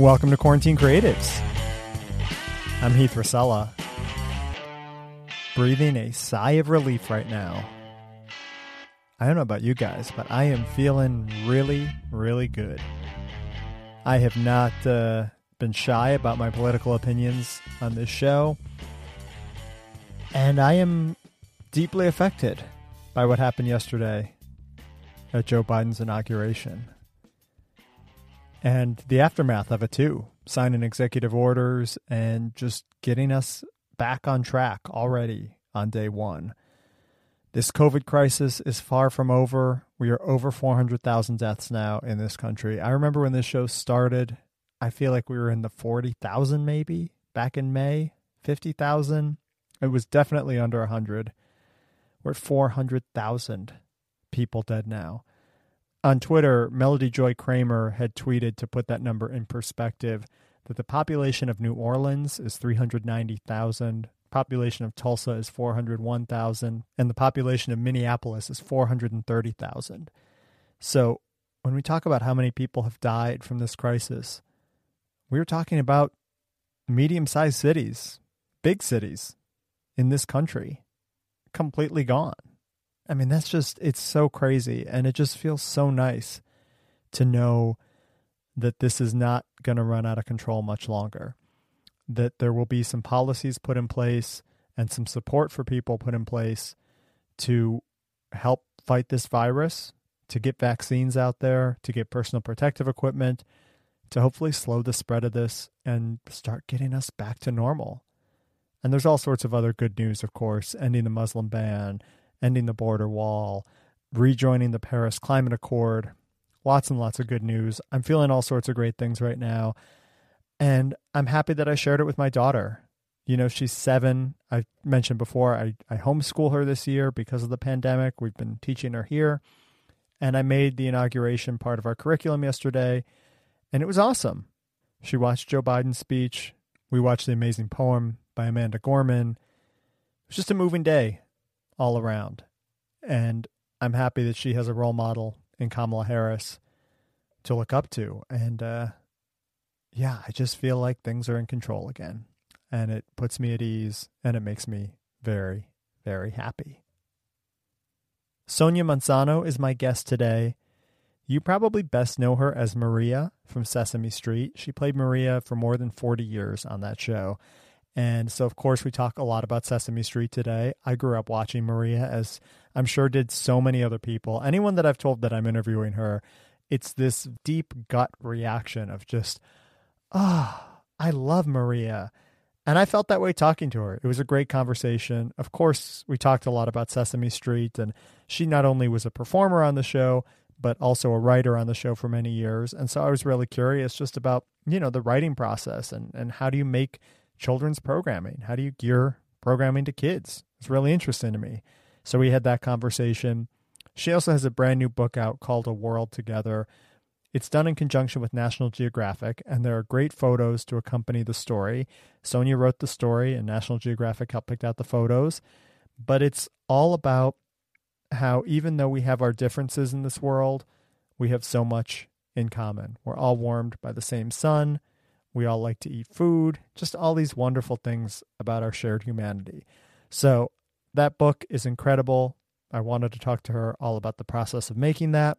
Welcome to Quarantine Creatives. I'm Heath Racela, breathing a sigh of relief right now. I don't know about you guys, but I am feeling really, really good. I have not uh, been shy about my political opinions on this show, and I am deeply affected by what happened yesterday at Joe Biden's inauguration and the aftermath of it too. Signing executive orders and just getting us back on track already on day one. This covid crisis is far from over. We are over 400000 deaths now in this country. I remember when this show started i feel like we were in the 40000 maybe back in may 50000 it was definitely under 100 we're at 400000 people dead now on Twitter, Melody Joy Kramer had tweeted to put that number in perspective that the population of New Orleans is 390,000, population of Tulsa is 401,000, and the population of Minneapolis is 430,000. So, when we talk about how many people have died from this crisis, we are talking about medium-sized cities, big cities in this country completely gone. I mean, that's just, it's so crazy. And it just feels so nice to know that this is not going to run out of control much longer. That there will be some policies put in place and some support for people put in place to help fight this virus, to get vaccines out there, to get personal protective equipment, to hopefully slow the spread of this and start getting us back to normal. And there's all sorts of other good news, of course, ending the Muslim ban, ending the border wall, rejoining the Paris Climate Accord. Lots and lots of good news. I'm feeling all sorts of great things right now. And I'm happy that I shared it with my daughter. You know, she's seven. I mentioned before, I, I homeschool her this year because of the pandemic. We've been teaching her here. And I made the inauguration part of our curriculum yesterday, and it was awesome. She watched Joe Biden's speech. We watched the amazing poem by Amanda Gorman. It was just a moving day all around. And I'm happy that she has a role model in Kamala Harris to look up to. And uh, yeah, I just feel like things are in control again. And it puts me at ease and it makes me very, very happy. Sonia Manzano is my guest today. You probably best know her as Maria from Sesame Street. She played Maria for more than 40 years on that show. And so, of course, we talk a lot about Sesame Street today. I grew up watching Maria, as I'm sure did so many other people. Anyone that I've told that I'm interviewing her, it's this deep gut reaction of just, ah, oh, I love Maria. And I felt that way talking to her. It was a great conversation. Of course, we talked a lot about Sesame Street, and she not only was a performer on the show, but also a writer on the show for many years. And so I was really curious just about, you know, the writing process and, and how do you make children's programming? How do you gear programming to kids? It's really interesting to me. So we had that conversation. She also has a brand new book out called A World Together. It's done in conjunction with National Geographic, and there are great photos to accompany the story. Sonia wrote the story, and National Geographic helped pick out the photos. But it's all about how, even though we have our differences in this world, we have so much in common. We're all warmed by the same sun. We all like to eat food, just all these wonderful things about our shared humanity. So, that book is incredible. I wanted to talk to her all about the process of making that.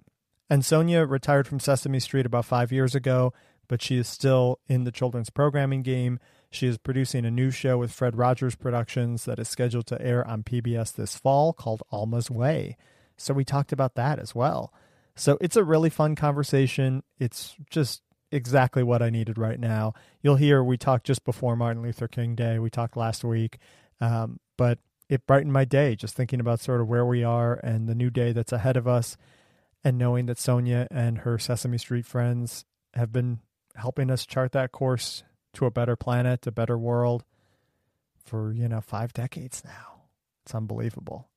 And Sonia retired from Sesame Street about five years ago, but she is still in the children's programming game. She is producing a new show with Fred Rogers Productions that is scheduled to air on PBS this fall called Alma's Way. So we talked about that as well. So it's a really fun conversation. It's just exactly what I needed right now. You'll hear we talked just before Martin Luther King Day. We talked last week, um, but it brightened my day just thinking about sort of where we are and the new day that's ahead of us, and knowing that Sonia and her Sesame Street friends have been helping us chart that course to a better planet, a better world for, you know, five decades now. It's unbelievable.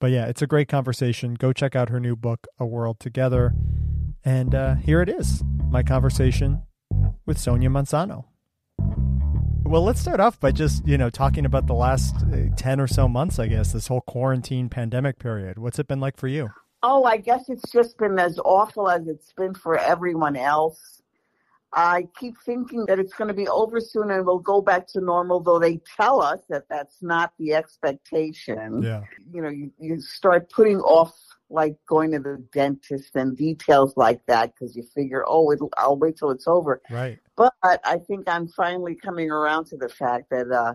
But yeah, it's a great conversation. Go check out her new book, A World Together. And uh, here it is my conversation with Sonia Manzano. Well, let's start off by just, you know, talking about the last uh, 10 or so months, I guess, this whole quarantine pandemic period. What's it been like for you? Oh, I guess it's just been as awful as it's been for everyone else. I keep thinking that it's going to be over soon and we'll go back to normal, though they tell us that that's not the expectation. Yeah. You know, you, you start putting off like going to the dentist and details like that because you figure, oh, it'll, I'll wait till it's over. Right. But I think I'm finally coming around to the fact that, uh,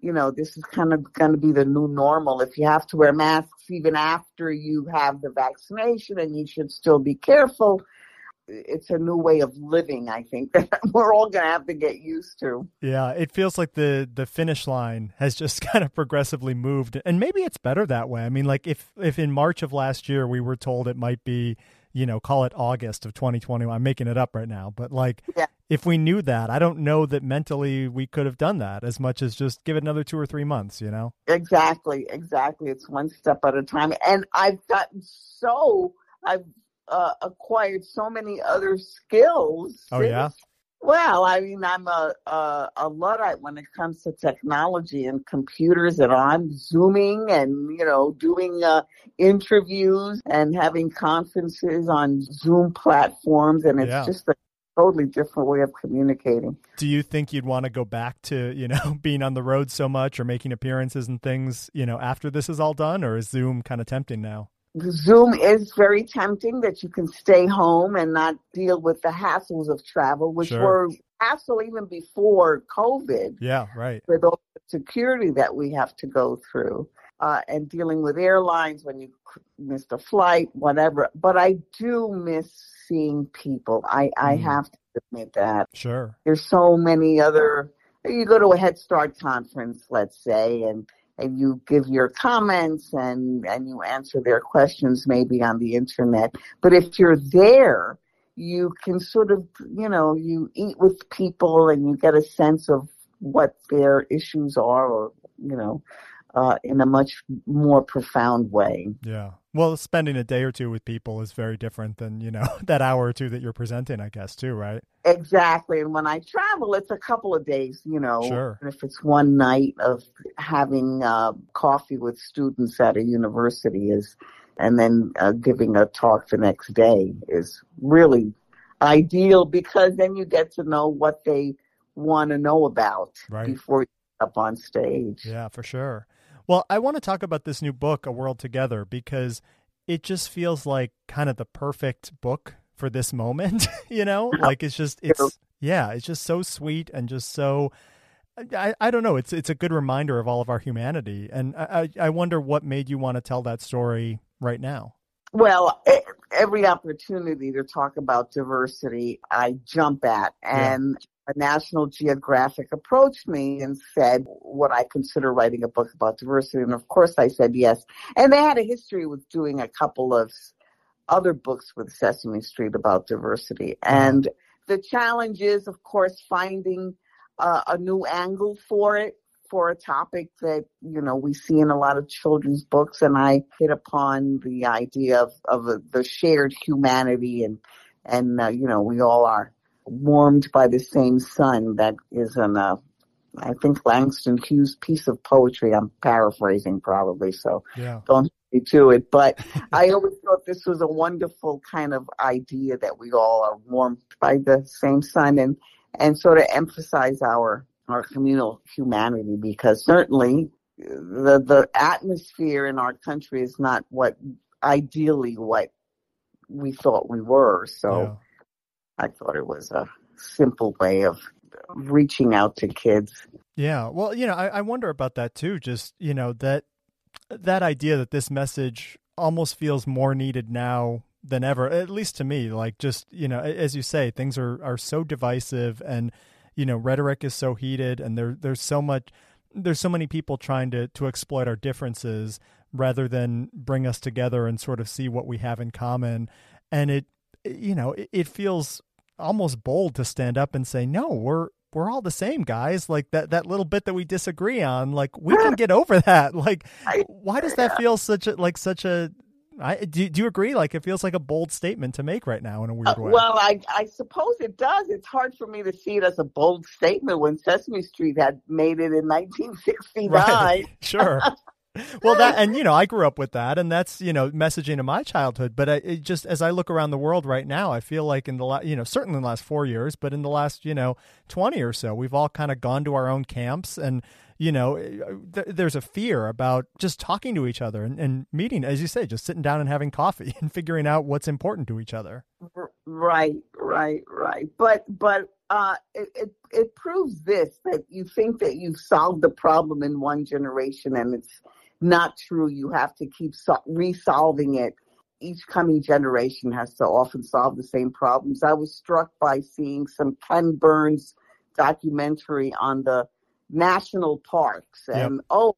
you know, this is kind of going to be the new normal. If you have to wear masks even after you have the vaccination and you should still be careful, it's a new way of living, I think, that we're all going to have to get used to. Yeah, it feels like the the finish line has just kind of progressively moved and maybe it's better that way. I mean, like if if in March of last year we were told it might be, you know, call it August of 2020, I'm making it up right now, but like yeah. if we knew that, I don't know that mentally we could have done that as much as just give it another 2 or 3 months, you know. Exactly, exactly. It's one step at a time and I've gotten so I've uh, acquired so many other skills. Oh yeah. Well, I mean, I'm a, a a luddite when it comes to technology and computers, and I'm zooming and you know doing uh, interviews and having conferences on Zoom platforms, and it's Yeah. just a totally different way of communicating. Do you think you'd want to go back to, you know, being on the road so much or making appearances and things, you know, after this is all done or is Zoom kind of tempting now? Zoom is very tempting that you can stay home and not deal with the hassles of travel, which Sure. were hassle even before COVID. Yeah, right. with all the security that we have to go through uh, and dealing with airlines when you missed a flight, whatever. But I do miss seeing people. I, I Mm. have to admit that. Sure. There's so many other. You go to a Head Start conference, let's say, and and you give your comments and and you answer their questions maybe on the internet. But if you're there, you can sort of you know you eat with people and you get a sense of what their issues are, or you know, uh, in a much more profound way. Yeah. Well, spending a day or two with people is very different than, you know, that hour or two that you're presenting, I guess, too, right? Exactly. And when I travel, it's a couple of days, you know. Sure. And if it's one night of having uh, coffee with students at a university is, and then uh, giving a talk the next day is really ideal because then you get to know what they want to know about Right. before you get up on stage. Yeah, for sure. Well, I want to talk about this new book, A World Together, because it just feels like kind of the perfect book for this moment, you know? Like it's just it's yeah, it's just so sweet and just so I, I don't know, it's it's a good reminder of all of our humanity. And I, I wonder what made you want to tell that story right now. Well, every opportunity to talk about diversity, I jump at. And a National Geographic approached me and said, would I consider writing a book about diversity? And of course I said yes. And they had a history with doing a couple of other books with Sesame Street about diversity. And the challenge is, of course, finding uh, a new angle for it for a topic that you know we see in a lot of children's books and i hit upon the idea of, of the, the shared humanity and and uh, you know we all are warmed by the same sun that is in a i think langston hughes piece of poetry i'm paraphrasing probably so Yeah. don't me to it but i always thought this was a wonderful kind of idea that we all are warmed by the same sun and and sort of emphasize our our communal humanity because certainly the the atmosphere in our country is not what ideally what we thought we were so yeah. i thought it was a simple way of reaching out to kids Yeah. Well, you know, I, I wonder about that too. Just, you know, that that idea that this message almost feels more needed now than ever, at least to me. Like just, you know, as you say, things are, are so divisive and, you know, rhetoric is so heated and there there's so much there's so many people trying to to exploit our differences rather than bring us together and sort of see what we have in common. And it you know, it, it feels almost bold to stand up and say, "No, we're we're all the same, guys." Like that that little bit that we disagree on, like we can get over that. Like, why does that feel such a like such a? I do. Do you agree? Like, it feels like a bold statement to make right now in a weird Uh, way. well i i suppose it does it's hard for me to see it as a bold statement when sesame street had made it in 1969 right? Sure. Well, that and you know, I grew up with that, and that's you know, messaging in my childhood. But I, it just as I look around the world right now, I feel like in the last, you know, certainly in the last four years, but in the last you know twenty or so, we've all kind of gone to our own camps, and you know, th- there's a fear about just talking to each other and, and meeting, as you say, just sitting down and having coffee and figuring out what's important to each other. Right, right, right. But but uh, it, it, it proves this that you think that you've solved the problem in one generation, and it's not true. You have to keep so- resolving it. Each coming generation has to often solve the same problems. I was struck by seeing some Ken Burns documentary on the national parks, and yep. oh,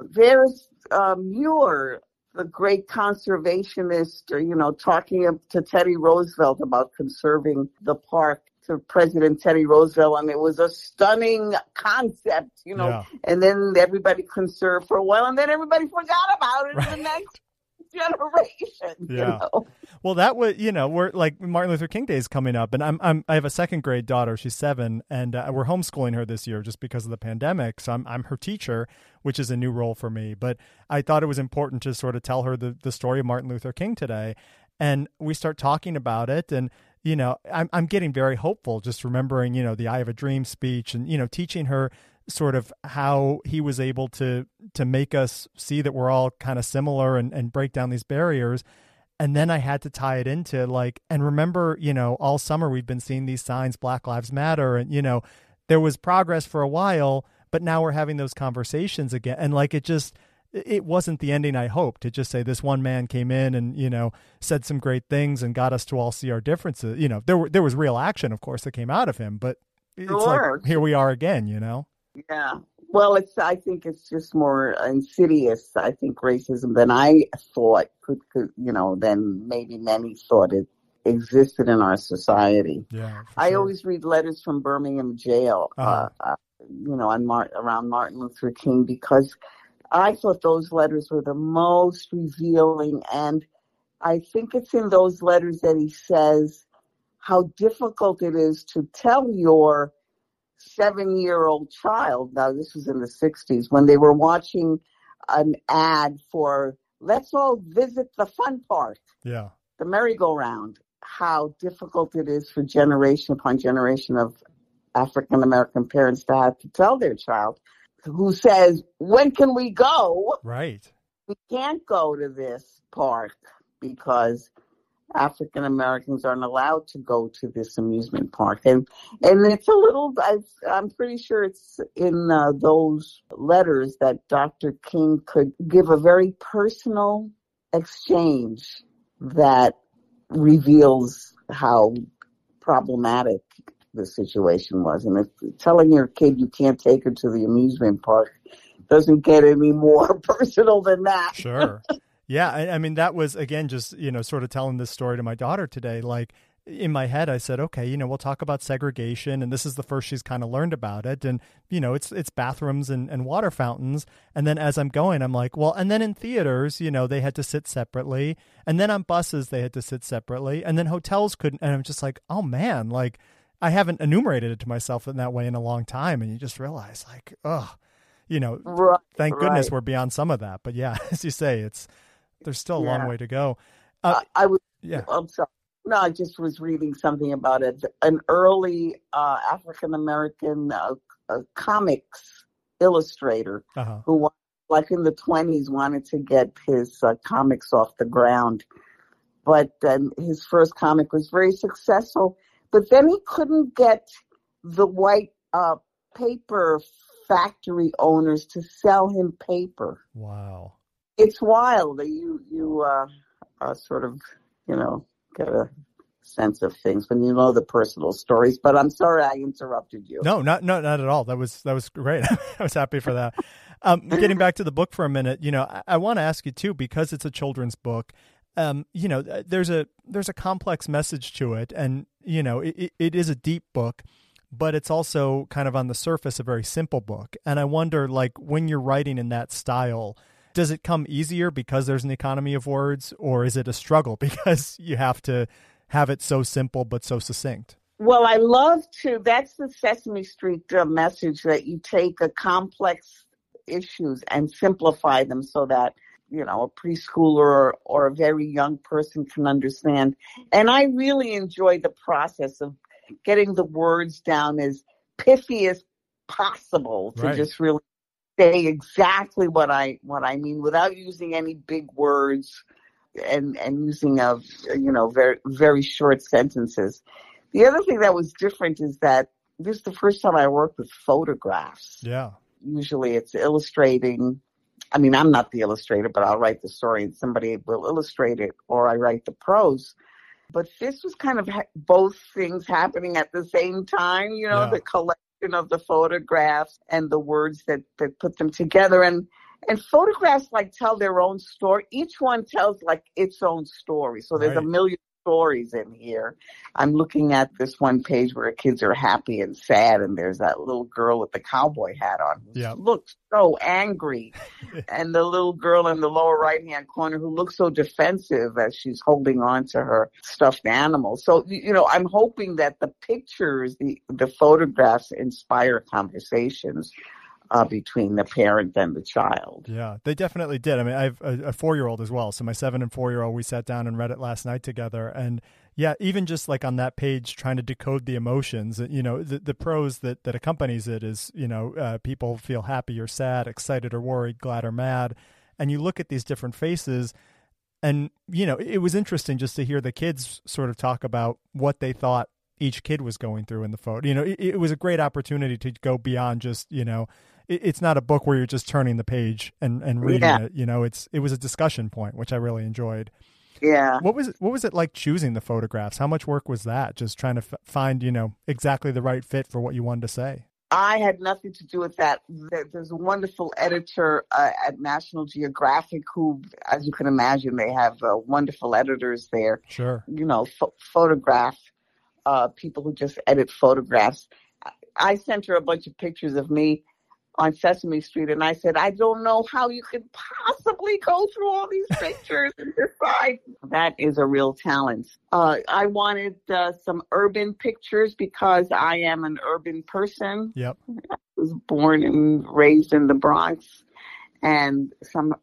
there's uh, Muir, the great conservationist, you know, talking to Teddy Roosevelt about conserving the park to President Teddy Roosevelt, and it was a stunning concept, you know. Yeah. And then everybody conserved for a while, and then everybody forgot about it right. in the next generation. Yeah. You know? Well, that was you know we're like Martin Luther King Day is coming up, and I'm I'm I have a second grade daughter. She's seven, and uh, we're homeschooling her this year just because of the pandemic. So I'm I'm her teacher, which is a new role for me. But I thought it was important to sort of tell her the the story of Martin Luther King today, and we start talking about it and you know, I'm I'm getting very hopeful just remembering, you know, the I have a dream speech and, you know, teaching her sort of how he was able to to make us see that we're all kind of similar and, and break down these barriers. And then I had to tie it into like and remember, you know, all summer we've been seeing these signs, Black Lives Matter, and you know, there was progress for a while, but now we're having those conversations again. And like it just it wasn't the ending I hoped to just say this one man came in and you know said some great things and got us to all see our differences. You know, there were there was real action, of course, that came out of him, but it's sure. like here we are again. You know. Yeah. Well, it's I think it's just more insidious. I think racism than I thought could, could you know than maybe many thought it existed in our society. Yeah. I always read letters from Birmingham jail. Uh-huh. Uh, uh, you know, on Mar- around Martin Luther King because I thought those letters were the most revealing. And I think it's in those letters that he says how difficult it is to tell your seven year old child. Now, this was in the 60s when they were watching an ad for let's all visit the fun park. Yeah. The merry-go-round. How difficult it is for generation upon generation of African American parents to have to tell their child who says, when can we go? Right. We can't go to this park because African Americans aren't allowed to go to this amusement park, and and it's a little. i am pretty sure it's in uh, those letters that Dr. King could give a very personal exchange that reveals how problematic the situation was. And if telling your kid you can't take her to the amusement park doesn't get any more personal than that. Sure. Yeah. I, I mean, that was, again, just, you know, sort of telling this story to my daughter today. Like, in my head I said, okay, you know, we'll talk about segregation and this is the first she's kind of learned about it and you know, it's it's bathrooms and, and water fountains and then as I'm going I'm like, well, and then in theaters, you know, they had to sit separately and then on buses they had to sit separately and then hotels couldn't and I'm just like, oh man, like I haven't enumerated it to myself in that way in a long time, and you just realize, like, oh, you know, right, thank right. goodness we're beyond some of that. But yeah, as you say, it's there's still a yeah. long way to go. Uh, I, I was, yeah, I'm sorry. No, I just was reading something about it. An early uh, African American uh, uh, comics illustrator uh-huh. who, like in the 20s, wanted to get his uh, comics off the ground. But um, his first comic was very successful but then he couldn't get the white uh, paper factory owners to sell him paper. Wow. It's wild. That you you uh, uh, sort of you know get a sense of things when you know the personal stories. But I'm sorry I interrupted you. No, not not not at all. That was that was great. I was happy for that. Um, getting back to the book for a minute, you know, I, I want to ask you too because it's a children's book um, you know, there's a there's a complex message to it, and you know, it, it is a deep book, but it's also kind of on the surface a very simple book. And I wonder, like, when you're writing in that style, does it come easier because there's an economy of words, or is it a struggle because you have to have it so simple but so succinct? Well, I love to. That's the Sesame Street uh, message that you take a complex issues and simplify them so that you know a preschooler or, or a very young person can understand. And I really enjoy the process of getting the words down as piffy as possible to Right. just really say exactly what I what I mean without using any big words and and using of you know very very short sentences. The other thing that was different is that this is the first time I worked with photographs. Yeah. Usually it's illustrating. I mean, I'm not the illustrator, but I'll write the story and somebody will illustrate it or I write the prose. But this was kind of ha- both things happening at the same time, you know, Yeah. the collection of the photographs and the words that, that put them together. And, and photographs like tell their own story. Each one tells like its own story. So there's a million stories in here. I'm looking at this one page where kids are happy and sad, and there's that little girl with the cowboy hat on who Yep. looks so angry, and the little girl in the lower right hand corner who looks so defensive as she's holding on to her stuffed animal. So you you know, I'm hoping that the pictures, the the photographs, inspire conversations uh, between the parent and the child. Yeah, they definitely did. I mean, I have a, a four year old as well. So my seven and four year old, we sat down and read it last night together. And yeah, even just like on that page, trying to decode the emotions, you know, the, the prose that, that accompanies it is, you know, uh, people feel happy or sad, excited or worried, glad or mad. And you look at these different faces. And, you know, it was interesting just to hear the kids sort of talk about what they thought each kid was going through in the photo. You know, it, it was a great opportunity to go beyond just, you know, it, it's not a book where you're just turning the page and, and reading Yeah. it. You know, it's it was a discussion point, which I really enjoyed. Yeah. What was it, what was it like choosing the photographs? How much work was that? Just trying to f- find, you know, exactly the right fit for what you wanted to say. I had nothing to do with that. There's a wonderful editor uh, at National Geographic who, as you can imagine, they have uh, wonderful editors there. Sure. You know, ph- photograph uh, people who just edit photographs. I- I sent her a bunch of pictures of me on Sesame Street, and I said, I don't know how you could possibly go through all these pictures and decide. That is a real talent. Uh, I wanted uh, some urban pictures because I am an urban person Yep. was born and raised in the Bronx, and some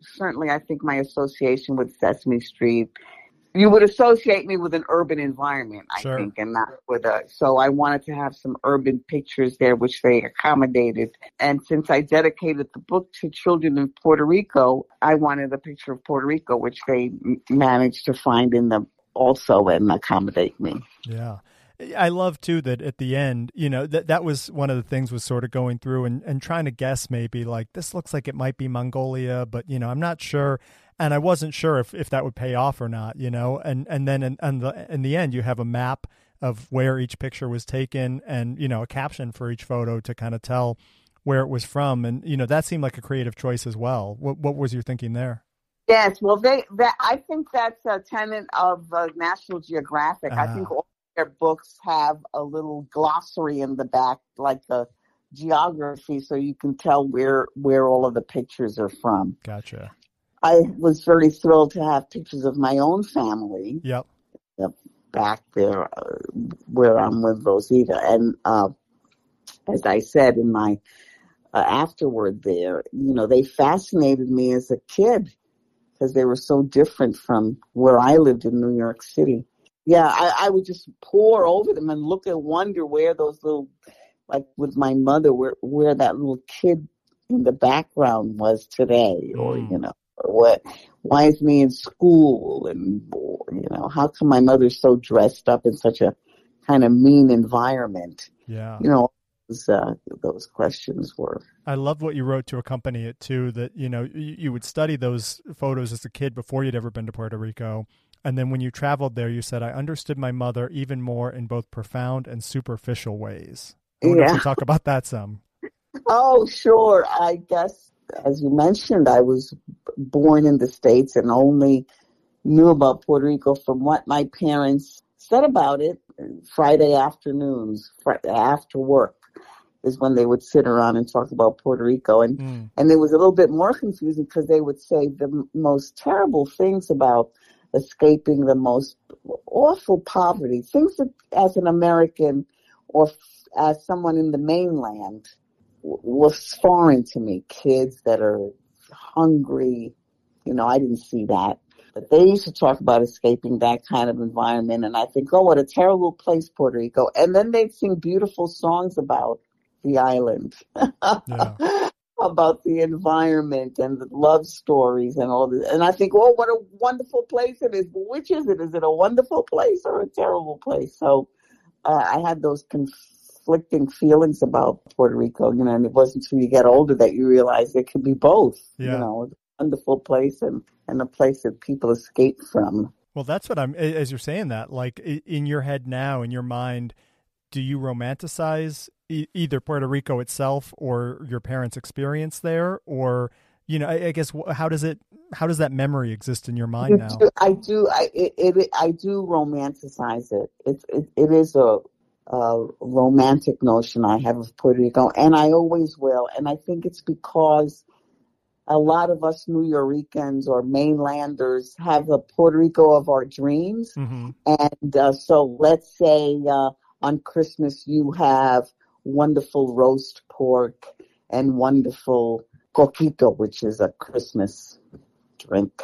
certainly I think my association with Sesame Street. You would associate me with an urban environment, I Sure. think, and not with a. So I wanted to have some urban pictures there, which they accommodated. And since I dedicated the book to children in Puerto Rico, I wanted a picture of Puerto Rico, which they managed to find in the also and accommodate me. Yeah. I love too that at the end, you know, that that was one of the things was sort of going through and, and trying to guess maybe like this looks like it might be Mongolia, but you know, I'm not sure. And I wasn't sure if, if that would pay off or not, you know, and, and then in, in the, in the end, you have a map of where each picture was taken and, you know, a caption for each photo to kind of tell where it was from. And, you know, that seemed like a creative choice as well. What, what was your thinking there? Yes, well, they that I think that's a tenet of uh, National Geographic. I Ah. think all their books have a little glossary in the back, like the geography, so you can tell where where all of the pictures are from. Gotcha. I was very thrilled to have pictures of my own family Yep. back there uh, where I'm with Rosita, and uh, as I said in my uh, afterword there, you know, they fascinated me as a kid because they were so different from where I lived in New York City. Yeah, I, I would just pore over them and look and wonder where those little, like with my mother, where where that little kid in the background was today, or Mm. you know, what? Why is me in school, and you know, how come my mother's so dressed up in such a kind of mean environment? Yeah. You know, those, uh, those questions were I love what you wrote to accompany it too. That you know you, you would study those photos as a kid before you'd ever been to Puerto Rico, and then when you traveled there, you said I understood my mother even more in both profound and superficial ways. I wonder if Yeah. you talk about that some. Oh, sure. I guess, as you mentioned, I was born in the States and only knew about Puerto Rico from what my parents said about it Friday afternoons, after work is when they would sit around and talk about Puerto Rico. And, Mm, and it was a little bit more confusing because they would say the most terrible things about escaping the most awful poverty, things that as an American or as someone in the mainland was foreign to me. Kids that are hungry, you know, I didn't see that. But they used to talk about escaping that kind of environment, and I think, oh, what a terrible place, Puerto Rico. And then they'd sing beautiful songs about the island, yeah. about the environment and the love stories and all this. And I think, oh, what a wonderful place it is. But which is it? Is it a wonderful place or a terrible place? So uh, I had those conflicting feelings about Puerto Rico, you know, and it wasn't until you get older that you realize it could be both, yeah. you know, a wonderful place and, and a place that people escape from. Well, that's what I'm, as you're saying that, like in your head now, in your mind, do you romanticize e- either Puerto Rico itself or your parents' experience there, or you know, I, I, guess how does it, how does that memory exist in your mind now? I do, I it, it I do romanticize it. It's it, it is a, a romantic notion I have of Puerto Rico, and I always will. And I think it's because a lot of us New Yorkers or mainlanders have the Puerto Rico of our dreams. Mm-hmm. And uh, so let's say uh, on Christmas you have wonderful roast pork and wonderful coquito, which is a Christmas drink.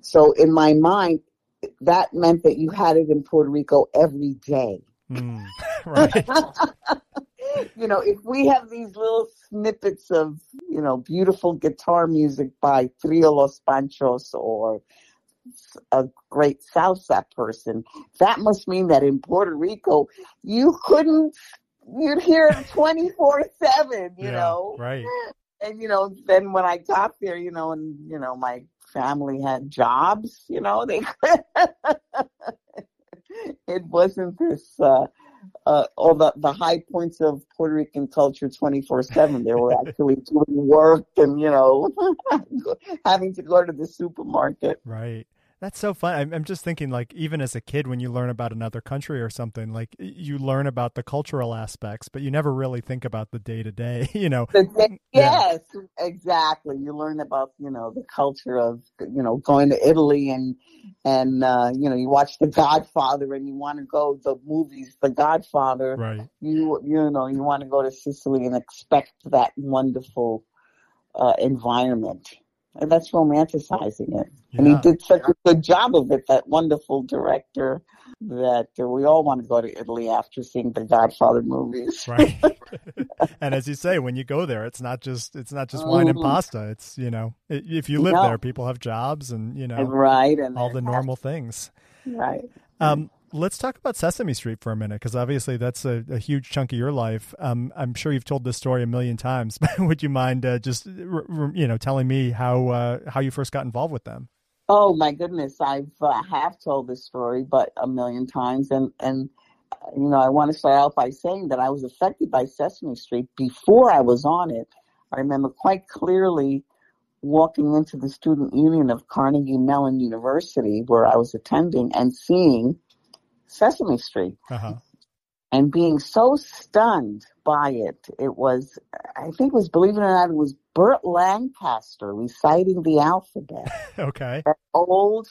So in my mind, that meant that you had it in Puerto Rico every day. Mm, right. you know, if we have these little snippets of, you know, beautiful guitar music by Trio Los Panchos or a great salsa person, that must mean that in Puerto Rico, you couldn't, you'd hear it 24 7, you yeah, know? Right. And, you know, then when I got there, you know, and, you know, my family had jobs, you know, they, it wasn't this, uh, uh, all the, the high points of Puerto Rican culture 24 7. They were actually doing work and, you know, having to go to the supermarket. Right. That's so fun. I'm, I'm just thinking, like, even as a kid, when you learn about another country or something, like, you learn about the cultural aspects, but you never really think about the day to day, you know. Day, yes, yeah. exactly. You learn about, you know, the culture of, you know, going to Italy and, and, uh, you know, you watch The Godfather and you want to go the movies, The Godfather. Right. You, you know, you want to go to Sicily and expect that wonderful, uh, environment. And that's romanticizing it. Yeah. And he did such a good job of it, that wonderful director, that we all want to go to Italy after seeing the Godfather movies. right. and as you say, when you go there, it's not just it's not just wine and mm-hmm. pasta. It's you know, if you live no. there, people have jobs and you know, right, and all the normal things. Right. Um, let's talk about Sesame Street for a minute, because obviously that's a, a, huge chunk of your life. Um, I'm sure you've told this story a million times, but would you mind uh, just you know telling me how uh, how you first got involved with them? Oh my goodness, I've uh, have told this story, but a million times, and and you know I want to start out by saying that I was affected by Sesame Street before I was on it. I remember quite clearly walking into the student union of Carnegie Mellon University, where I was attending, and seeing Sesame Street. Uh-huh. And being so stunned by it, it was, I think it was, believe it or not, it was Burt Lancaster reciting the alphabet. okay. That old,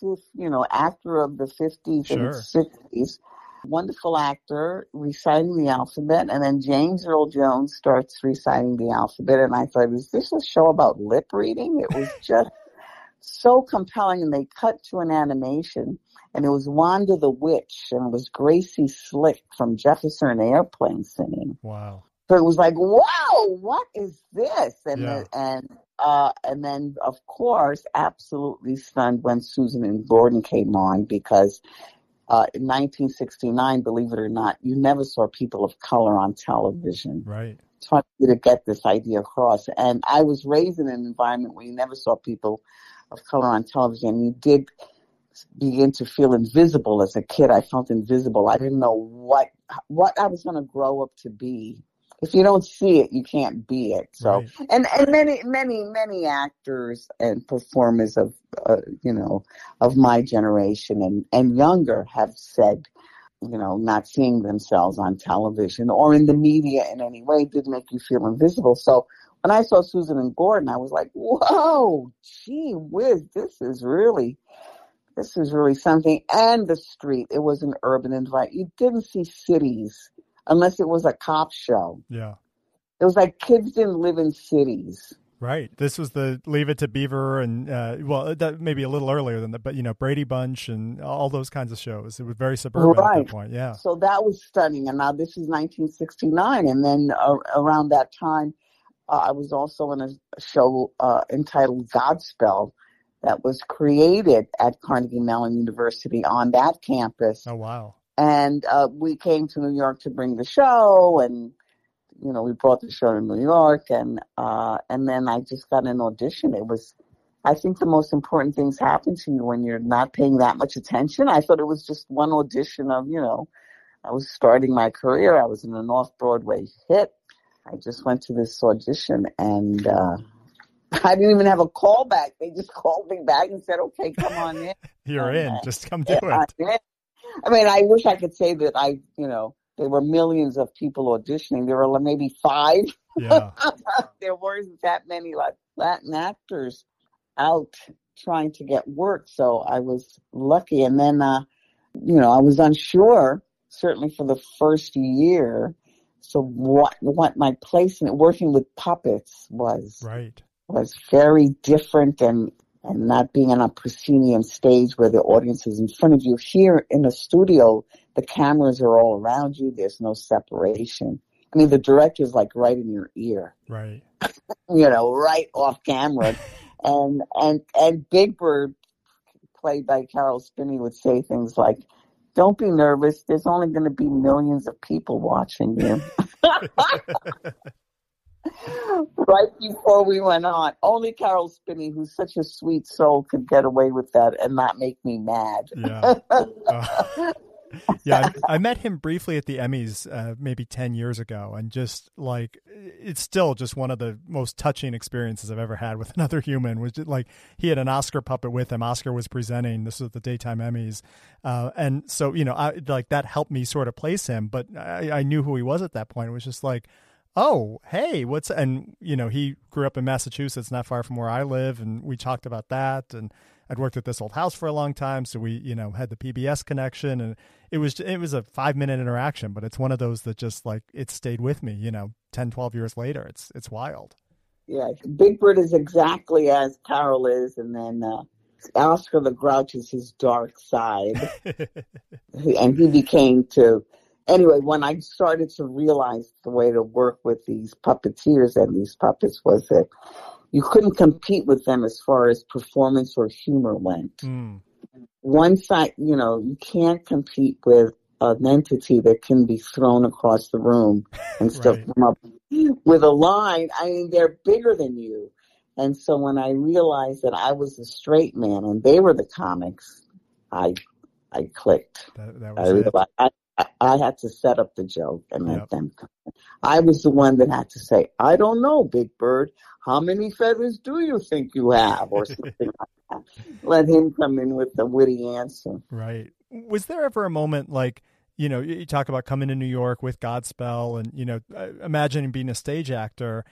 you know, actor of the 50s sure. and 60s. Wonderful actor reciting the alphabet. And then James Earl Jones starts reciting the alphabet. And I thought, is this a show about lip reading? It was just so compelling. And they cut to an animation and it was Wanda the Witch, and it was Gracie Slick from Jefferson Airplane singing. Wow! So it was like, wow, what is this? And yeah. and uh, and then of course, absolutely stunned when Susan and Gordon came on because uh, in 1969, believe it or not, you never saw people of color on television. Right. Trying to get this idea across. And I was raised in an environment where you never saw people of color on television. You did begin to feel invisible as a kid. I felt invisible. I didn't know what what I was going to grow up to be. If you don't see it, you can't be it. So, right. and and many many many actors and performers of uh, you know of my generation and and younger have said, you know, not seeing themselves on television or in the media in any way did make you feel invisible. So when I saw Susan and Gordon, I was like, whoa, gee whiz, this is really this is really something. And the street, it was an urban environment. You didn't see cities unless it was a cop show. Yeah. It was like kids didn't live in cities. Right. This was the Leave It to Beaver, and uh, well, that maybe a little earlier than that, but you know, Brady Bunch and all those kinds of shows. It was very suburban right. at that point. Yeah. So that was stunning, and now this is 1969, and then uh, around that time, uh, I was also in a show uh, entitled Godspell that was created at Carnegie Mellon University on that campus. Oh wow! And uh, we came to New York to bring the show, and you know, we brought the show to New York, and uh, and then I just got an audition. It was, I think, the most important things happen to you when you're not paying that much attention. I thought it was just one audition of, you know, I was starting my career. I was in an off Broadway hit. I just went to this audition, and uh, I didn't even have a call back. They just called me back and said, "Okay, come on in." You're and, in. Just come do it. I mean, I wish I could say that I, you know there were millions of people auditioning. There were maybe five. Yeah. there weren't that many like Latin actors out trying to get work. So I was lucky. And then, uh, you know, I was unsure, certainly for the first year. So what, what my place in working with puppets was, right. was very different and and not being on a proscenium stage where the audience is in front of you. Here in a studio, the cameras are all around you. There's no separation. I mean, the director's like right in your ear. Right. you know, right off camera. and, and, and Big Bird, played by Caroll Spinney, would say things like, don't be nervous. There's only going to be millions of people watching you. right before we went on. Only Caroll Spinney, who's such a sweet soul, could get away with that and not make me mad. Yeah. Uh, yeah, I, met him briefly at the Emmys uh, maybe 10 years ago, and just like it's still just one of the most touching experiences I've ever had with another human. Was like he had an Oscar puppet with him. Oscar was presenting. This was the daytime Emmys, uh, and so you know, I like that helped me sort of place him. But I, I knew who he was at that point. It was just like oh, hey, what's and you know, he grew up in Massachusetts, not far from where I live, and we talked about that. And I'd worked at this old house for a long time, so we, you know, had the PBS connection, and it was it was a five minute interaction, but it's one of those that just like it stayed with me. You know, 10, 12 years later, it's it's wild. Yeah, Big Bird is exactly as Caroll is, and then. uh Oscar the Grouch is his dark side, and he became to anyway, when I started to realize the way to work with these puppeteers and these puppets was that you couldn't compete with them as far as performance or humor went. Mm. One side, you know, you can't compete with an entity that can be thrown across the room and still right. come up with a line. I mean, they're bigger than you. And so when I realized that I was a straight man and they were the comics, I I clicked. That, that I realized I, I had to set up the joke and let them come. I was the one that had to say, I don't know, Big Bird, how many feathers do you think you have? Or something like that. Let him come in with the witty answer. Right. Was there ever a moment like, you know, you talk about coming to New York with Godspell and, you know, uh, imagining being a stage actor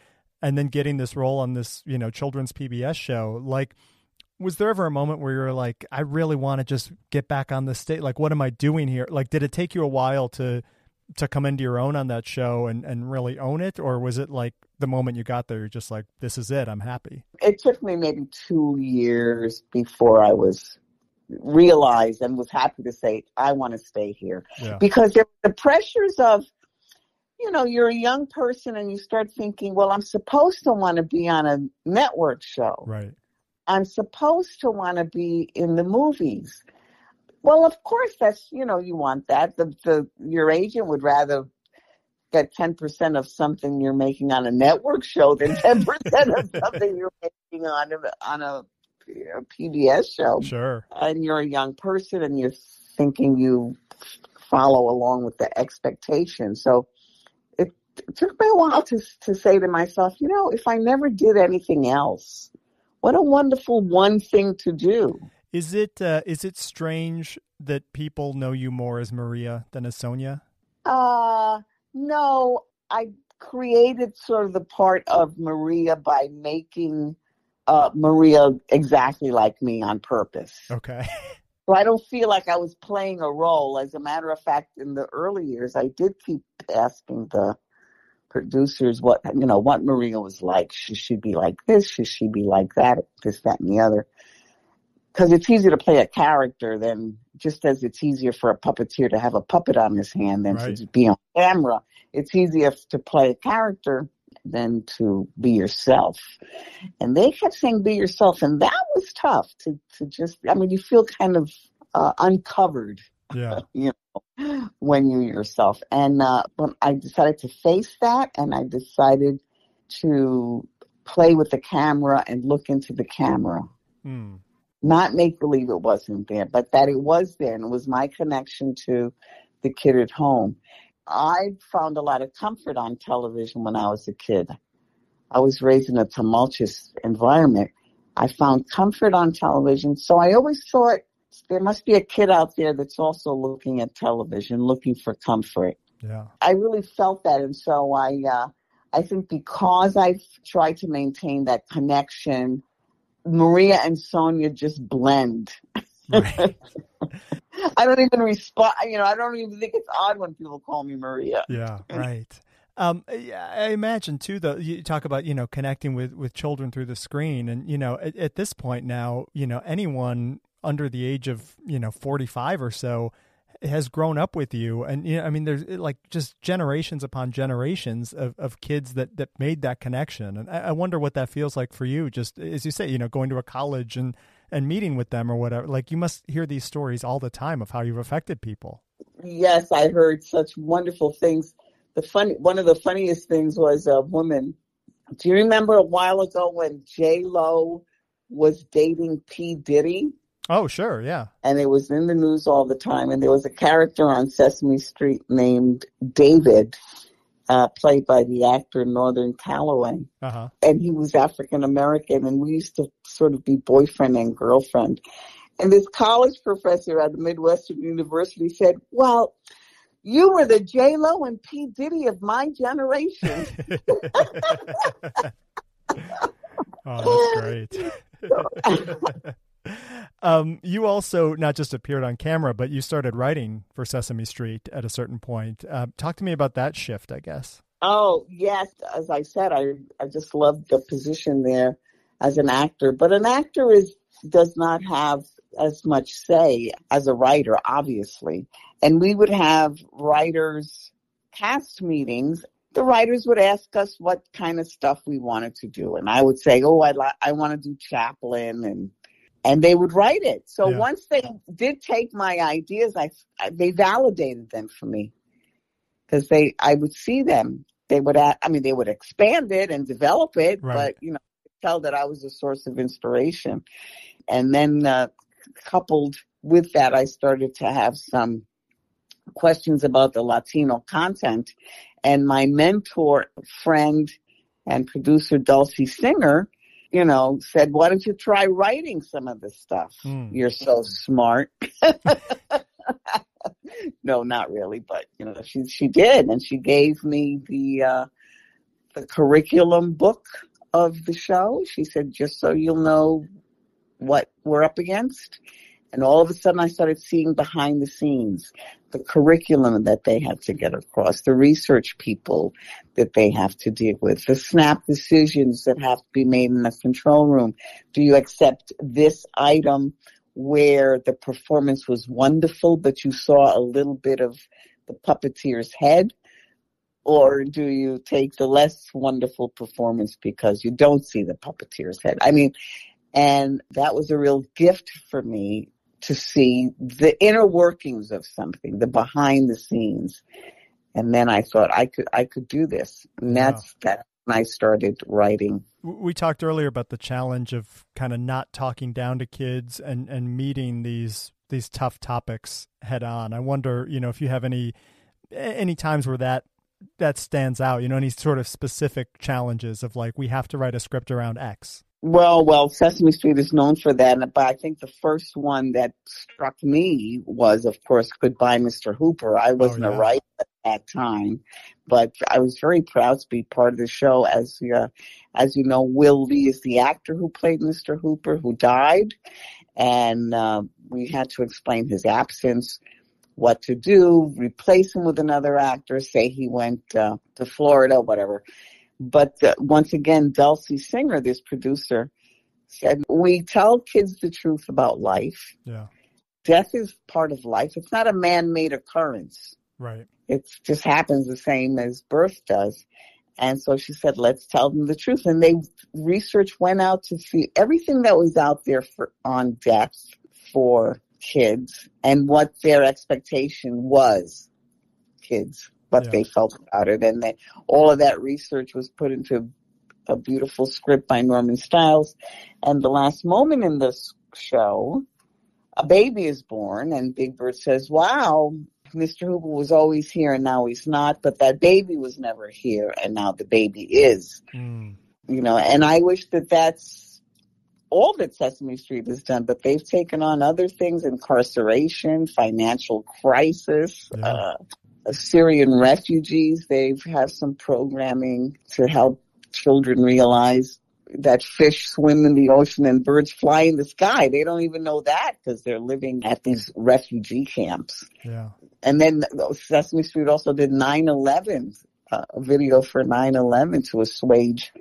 and then getting this role on this, you know, children's PBS show. Like, was there ever a moment where you were like, I really want to just get back on the stage? Like, what am I doing here? Like, did it take you a while to to come into your own on that show and, and really own it? Or was it like the moment you got there, you're just like, this is it, I'm happy? It took me maybe two years before I was realized and was happy to say, I want to stay here. Yeah. Because there, the pressures of, you know, you're a young person and you start thinking, well, I'm supposed to want to be on a network show. Right. I'm supposed to want to be in the movies. Well, of course, that's you know you want that. The the your agent would rather get ten percent of something you're making on a network show than ten percent of something you're making on a, on a, a PBS show. Sure. And you're a young person, and you're thinking you follow along with the expectation. So it, it took me a while to to say to myself, you know, if I never did anything else what a wonderful one thing to do. Is it uh, is it strange that people know you more as Maria than as Sonia? Uh no. I created sort of the part of Maria by making uh, Maria exactly like me on purpose. Okay. So I don't feel like I was playing a role. As a matter of fact, in the early years, I did keep asking the producers what you know what Maria was like. Should she be like this? Should she be like that? This, that, and the other. Because it's easier to play a character than just as it's easier for a puppeteer to have a puppet on his hand than Right. to be on camera. It's easier to play a character than to be yourself. And they kept saying be yourself, and that was tough to to just. I mean, you feel kind of uh, uncovered Yeah. you know, when you're yourself. And uh, when I decided to face that, and I decided to play with the camera and look into the camera, Mm. Not make believe it wasn't there, but that it was there, and it was my connection to the kid at home. I found a lot of comfort on television when I was a kid. I was raised in a tumultuous environment. I found comfort on television, so I always thought there must be a kid out there that's also looking at television, looking for comfort. Yeah. I really felt that, and so I, uh, I think because I've tried to maintain that connection, Maria and Sonia just blend. Right. I don't even respond. You know, I don't even think it's odd when people call me Maria. Yeah, right. Um, yeah, I imagine too. Though you talk about you know connecting with with children through the screen, and you know at, at this point now, you know anyone under the age of you know forty five or so has grown up with you, and you know I mean there's like just generations upon generations of, of kids that that made that connection, and I, I wonder what that feels like for you. Just as you say, you know, going to a college and and meeting with them or whatever. Like you must hear these stories all the time of how you've affected people. Yes, I heard such wonderful things. The funny, one of the funniest things was a woman. Do you remember a while ago when J Lo was dating P Diddy? Oh, sure, yeah. and it was in the news all the time. And there was a character on Sesame Street named David, uh, played by the actor Northern Calloway, Uh huh. and he was African American, and we used to sort of be boyfriend and girlfriend. And this college professor at the Midwestern University said, "Well." You were the J Lo and P Diddy of my generation. oh, that's great. um, you also not just appeared on camera, but you started writing for Sesame Street at a certain point. Uh, talk to me about that shift, I guess. Oh, yes. As I said, I, I just loved the position there as an actor. But an actor is does not have as much say as a writer, obviously. And we would have writers cast meetings. The writers would ask us what kind of stuff we wanted to do, and I would say, "Oh, I li- I want to do Chaplin," and and they would write it. So Yeah. once they did take my ideas, I, I they validated them for me because they I would see them. They would I mean they would expand it and develop it, Right. but you know tell that I was a source of inspiration. And then uh, coupled with that, I started to have some questions about the Latino content. And my mentor, friend, and producer Dulcy Singer, you know, said, "Why don't you try writing some of this stuff? Hmm. You're so smart." no, not really, but you know, she she did, and she gave me the uh, the curriculum book of the show. She said, "Just so you'll know what we're up against." And all of a sudden, I started seeing behind the scenes the curriculum that they have to get across, the research people that they have to deal with, the snap decisions that have to be made in the control room. Do you accept this item where the performance was wonderful, but you saw a little bit of the puppeteer's head? Or do you take the less wonderful performance because you don't see the puppeteer's head? I mean, and that was a real gift for me to see the inner workings of something, the behind the scenes. And then I thought I could, I could do this. And that's, that when I started writing. We talked earlier about the challenge of kind of not talking down to kids and, and meeting these these tough topics head on. I wonder, you know, if you have any any times where that that stands out, you know, any sort of specific challenges of like we have to write a script around X. Well, well, Sesame Street is known for that, but I think the first one that struck me was, of course, Goodbye, Mr. Hooper. I wasn't Oh, yeah. a writer at that time, but I was very proud to be part of the show. As uh, as you know, Will Lee is the actor who played Mr. Hooper, who died, and uh, we had to explain his absence. what to do, replace him with another actor, say he went uh, to Florida, whatever. But uh, once again, Dulcy Singer, this producer, said, we tell kids the truth about life. Yeah. Death is part of life. It's not a man-made occurrence. Right. It just happens the same as birth does. And so she said, let's tell them the truth. And they research went out to see everything that was out there for on death for kids and what their expectation was kids, what Yeah. they felt about it. And they, all of that research was put into a beautiful script by Norman Stiles. And the last moment in this show, a baby is born and Big Bird says, wow, Mr. Hooper was always here and now he's not, but that baby was never here and now the baby is, Mm. you know, and I wish that that's all that Sesame Street has done, but they've taken on other things, incarceration, financial crisis, Yeah. uh, Syrian refugees. They've had some programming to help children realize that fish swim in the ocean and birds fly in the sky. They don't even know that because they're living at these refugee camps. Yeah. And then Sesame Street also did 9-11, uh, a video for 9-11 to assuage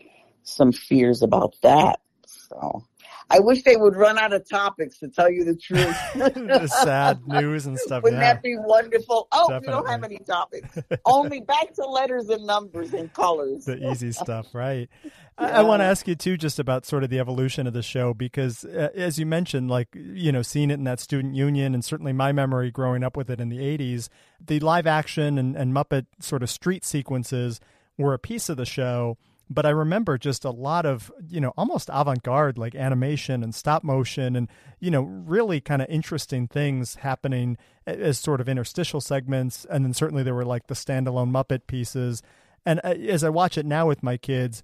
some fears about that. So I wish they would run out of topics to tell you the truth. the sad news and stuff. Wouldn't yeah. that be wonderful? Oh, we don't have any topics. Only back to letters and numbers and colors. the easy stuff, right? I, Yeah. I want to ask you too, just about sort of the evolution of the show, because uh, as you mentioned, like you know, seeing it in that student union, and certainly my memory growing up with it in the '80s, the live action and, and Muppet sort of street sequences were a piece of the show. But I remember just a lot of, you know, almost avant garde like animation and stop motion and, you know, really kind of interesting things happening as sort of interstitial segments. And then certainly there were like the standalone Muppet pieces. And as I watch it now with my kids,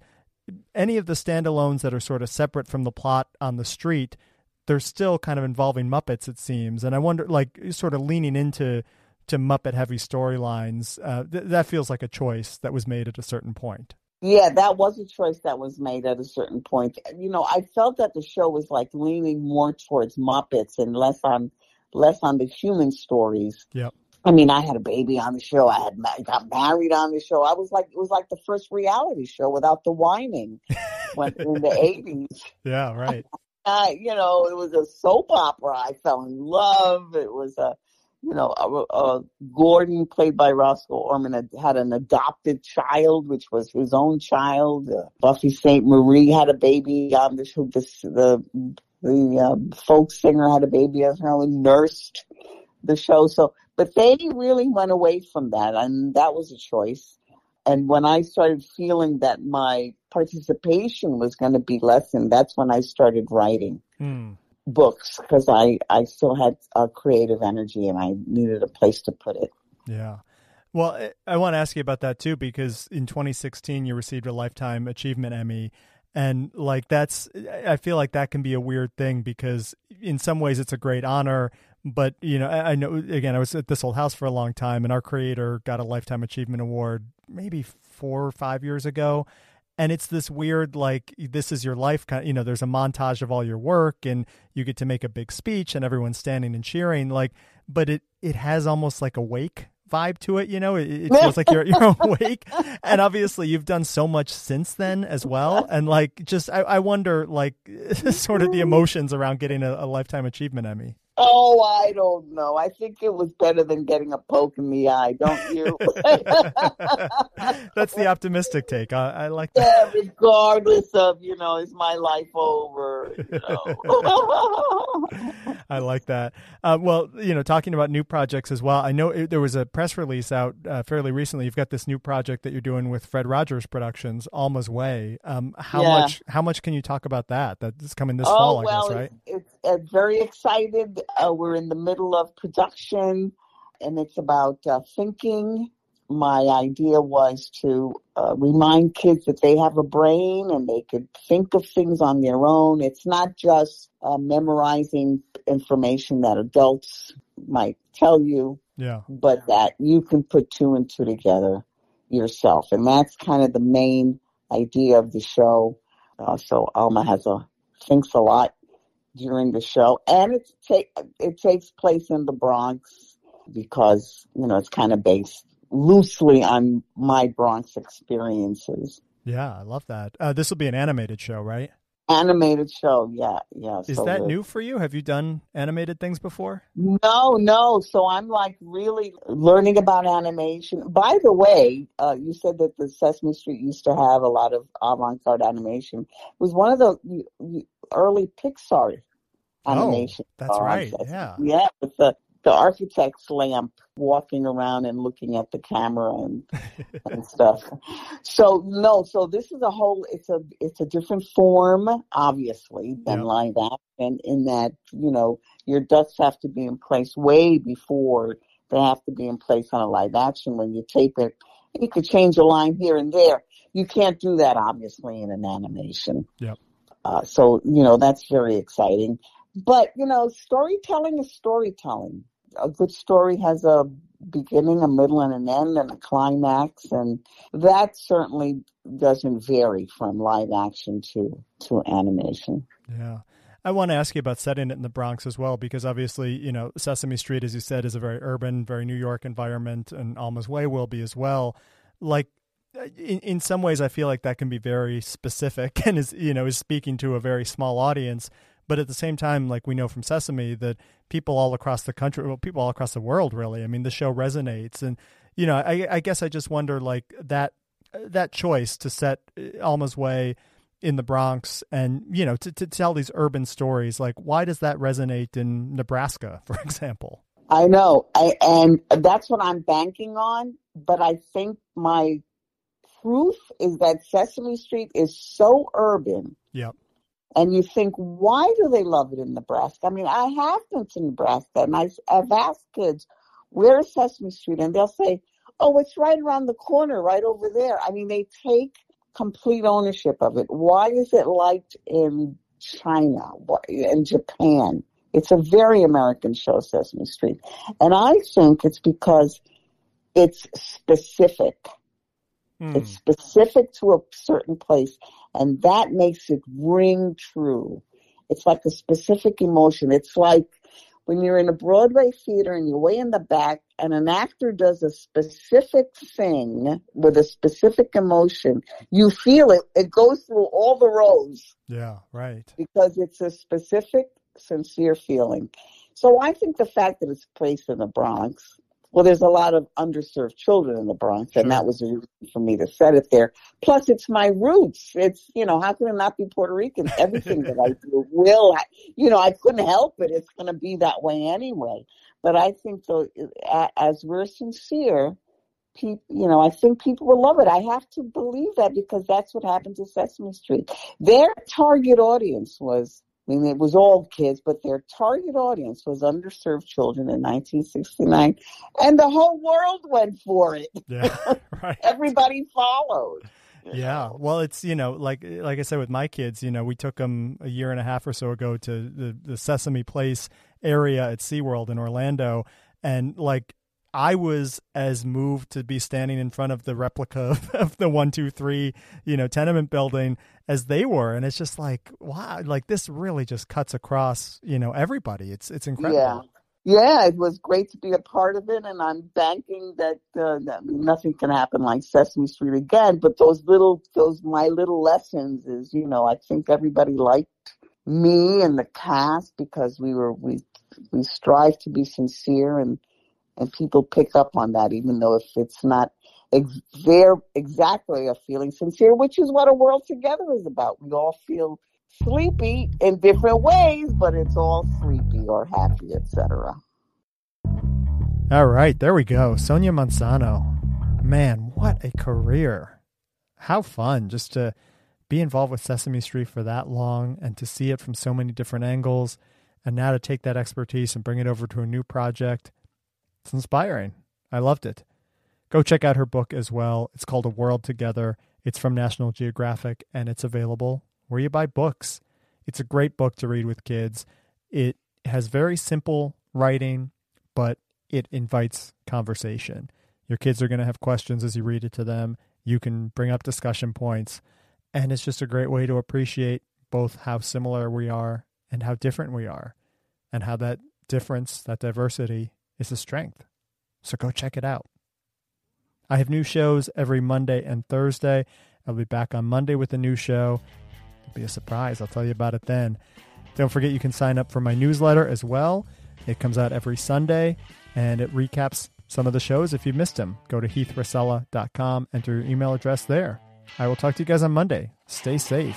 any of the standalones that are sort of separate from the plot on the street, they're still kind of involving Muppets, it seems. And I wonder, like, sort of leaning into to Muppet heavy storylines. Uh, th- that feels like a choice that was made at a certain point. Yeah, that was a choice that was made at a certain point. You know, I felt that the show was like leaning more towards Muppets and less on less on the human stories. Yep. I mean, I had a baby on the show. I had ma- got married on the show. I was like, it was like the first reality show without the whining. when in the eighties, Yeah, right. uh, you know, it was a soap opera. I fell in love. It was a, you know, a, a Gordon played by Roscoe Orman had, had an adopted child, which was his own child. Uh, Buffy Sainte-Marie had a baby the show. This, the the um, folk singer had a baby as her own, nursed the show. So, but they really went away from that, and that was a choice. And when I started feeling that my participation was going to be lessened, that's when I started writing Hmm. Books because I, I still had a creative energy and I needed a place to put it. Yeah. Well, I- want to ask you about that too, because in 2016 you received a Lifetime Achievement Emmy. And like that's, I feel like that can be a weird thing because in some ways it's a great honor. But, you know, I know, again, I was at this old house for a long time and our creator got a Lifetime Achievement Award maybe four or five years ago. And it's this weird, like, this is your life kind you know, there's a montage of all your work and you get to make a big speech and everyone's standing and cheering. Like, but it, it has almost like a wake vibe to it, you know, it, it feels like you're at your own wake. And obviously you've done so much since then as well. And like, just, I, I wonder, like, sort of the emotions around getting a, a Lifetime Achievement Emmy. Oh, I don't know. I think it was better than getting a poke in the eye, don't you? That's the optimistic take. I, I like that. yeah, regardless of, you know, is my life over? You know? I like that. Uh, well, you know, talking about new projects as well. I know it, there was a press release out uh, fairly recently. You've got this new project that you're doing with Fred Rogers Productions, Alma's Way. Um, how Yeah. much? How much can you talk about that? That's coming this oh, fall, I well, guess, right? it's, it's, it's very excited. Uh, we're in the middle of production and it's about uh, thinking. My idea was to uh, remind kids that they have a brain and they could think of things on their own. It's not just uh, memorizing information that adults might tell you, Yeah. but that you can put two and two together yourself. And that's kind of the main idea of the show. Uh, so Alma has a thinks a lot during the show, and it take it takes place in the Bronx. because, you know, it's kind of based loosely on my Bronx experiences. Yeah, I love that. Uh, this will be an animated show, right? Animated show, yeah, yeah. Is so that new for you? Have you done animated things before? No, no. So I'm like really learning about animation. By the way, uh, you said that the Sesame Street used to have a lot of avant-garde animation. It was one of the early Pixar animation. Oh, that's right. Yeah. Yeah, with the the architect's lamp walking around and looking at the camera and and stuff. So no, so this is a whole it's a it's a different form, obviously, than Yeah. live action in that, you know, your ducks have to be in place way before they have to be in place on a live action when you tape it. You could change a line here and there. You can't do that obviously in an animation. Yep. Uh, so, you know, that's very exciting. But, you know, storytelling is storytelling. A good story has a beginning, a middle, and an end, and a climax, and that certainly doesn't vary from live action to, to animation. Yeah. I want to ask you about setting it in the Bronx as well, because obviously, you know, Sesame Street, as you said, is a very urban, very New York environment, and Alma's Way will be as well. Like, uh, in, in some ways, I feel like that can be very specific and is, you know, is speaking to a very small audience. But at the same time, like we know from Sesame, that people all across the country, well, people all across the world, really. I mean, the show resonates, and you know, I, I guess I just wonder, like that that choice to set uh, Alma's Way in the Bronx and you know to, to tell these urban stories like why does that resonate in Nebraska for example I know, I, and that's what I'm banking on. But I think my proof is that Sesame Street is so urban. Yep. And you think, why do they love it in Nebraska? I mean, I have been to Nebraska, and I, I've asked kids, "Where is Sesame Street?" And they'll say, "Oh, it's right around the corner, right over there." I mean, they take complete ownership of it. Why is it liked in China, in Japan? It's a very American show, Sesame Street. And I think it's because it's specific. Hmm. It's specific to a certain place, and that makes it ring true. It's like a specific emotion. It's like when you're in a Broadway theater and you're way in the back, and an actor does a specific thing with a specific emotion, you feel it. It goes through all the rows yeah right because it's a specific, sincere feeling. So I think the fact that it's placed in the Bronx, well, there's a lot of underserved children in the Bronx, and Sure. that was a reason for me to set it there. Plus, it's my roots. It's, you know, how can it not be Puerto Rican? Everything that I do will, you know, I couldn't help it. It's going to be that way anyway. But I think, though, as we're sincere, people, you know, I think people will love it. I have to believe that because that's what happened to Sesame Street. Their target audience was, I mean, it was all kids, but their target audience was underserved children in 1969, and the whole world went for it. yeah right Everybody followed. yeah know. well it's you know like like i said with my kids you know we took them a year and a half or so ago to the, the sesame place area at seaworld in orlando and like i was as moved to be standing in front of the replica of, the one two three you know tenement building as they were and it's just like wow like this really just cuts across you know everybody it's it's incredible Yeah. Yeah, it was great to be a part of it, and I'm banking that, uh, that nothing can happen like Sesame Street again. But those little, those my little lessons is, you know, I think everybody liked me and the cast because we were we we strive to be sincere, and and people pick up on that, even though if it's not ex- there exactly a feeling sincere, which is what a world together is about. We all feel sleepy in different ways, but it's all sleepy or happy, etc. All right, there we go. Sonia Manzano. Man, what a career. How fun just to be involved with Sesame Street for that long and to see it from so many different angles and now to take that expertise and bring it over to a new project. It's inspiring. I loved it. Go check out her book as well. It's called A World Together. It's from National Geographic and it's available where you buy books. It's a great book to read with kids. It has very simple writing, but it invites conversation. Your kids are going to have questions as you read it to them. You can bring up discussion points. And it's just a great way to appreciate both how similar we are and how different we are, and how that difference, that diversity, is a strength. So go check it out. I have new shows every Monday and Thursday. I'll be back on Monday with a new show. It'll be a surprise. I'll tell you about it then. Don't forget you can sign up for my newsletter as well. It comes out every Sunday and it recaps some of the shows if you missed them. Go to heathracela.com, enter your email address there. I will talk to you guys on Monday. Stay safe.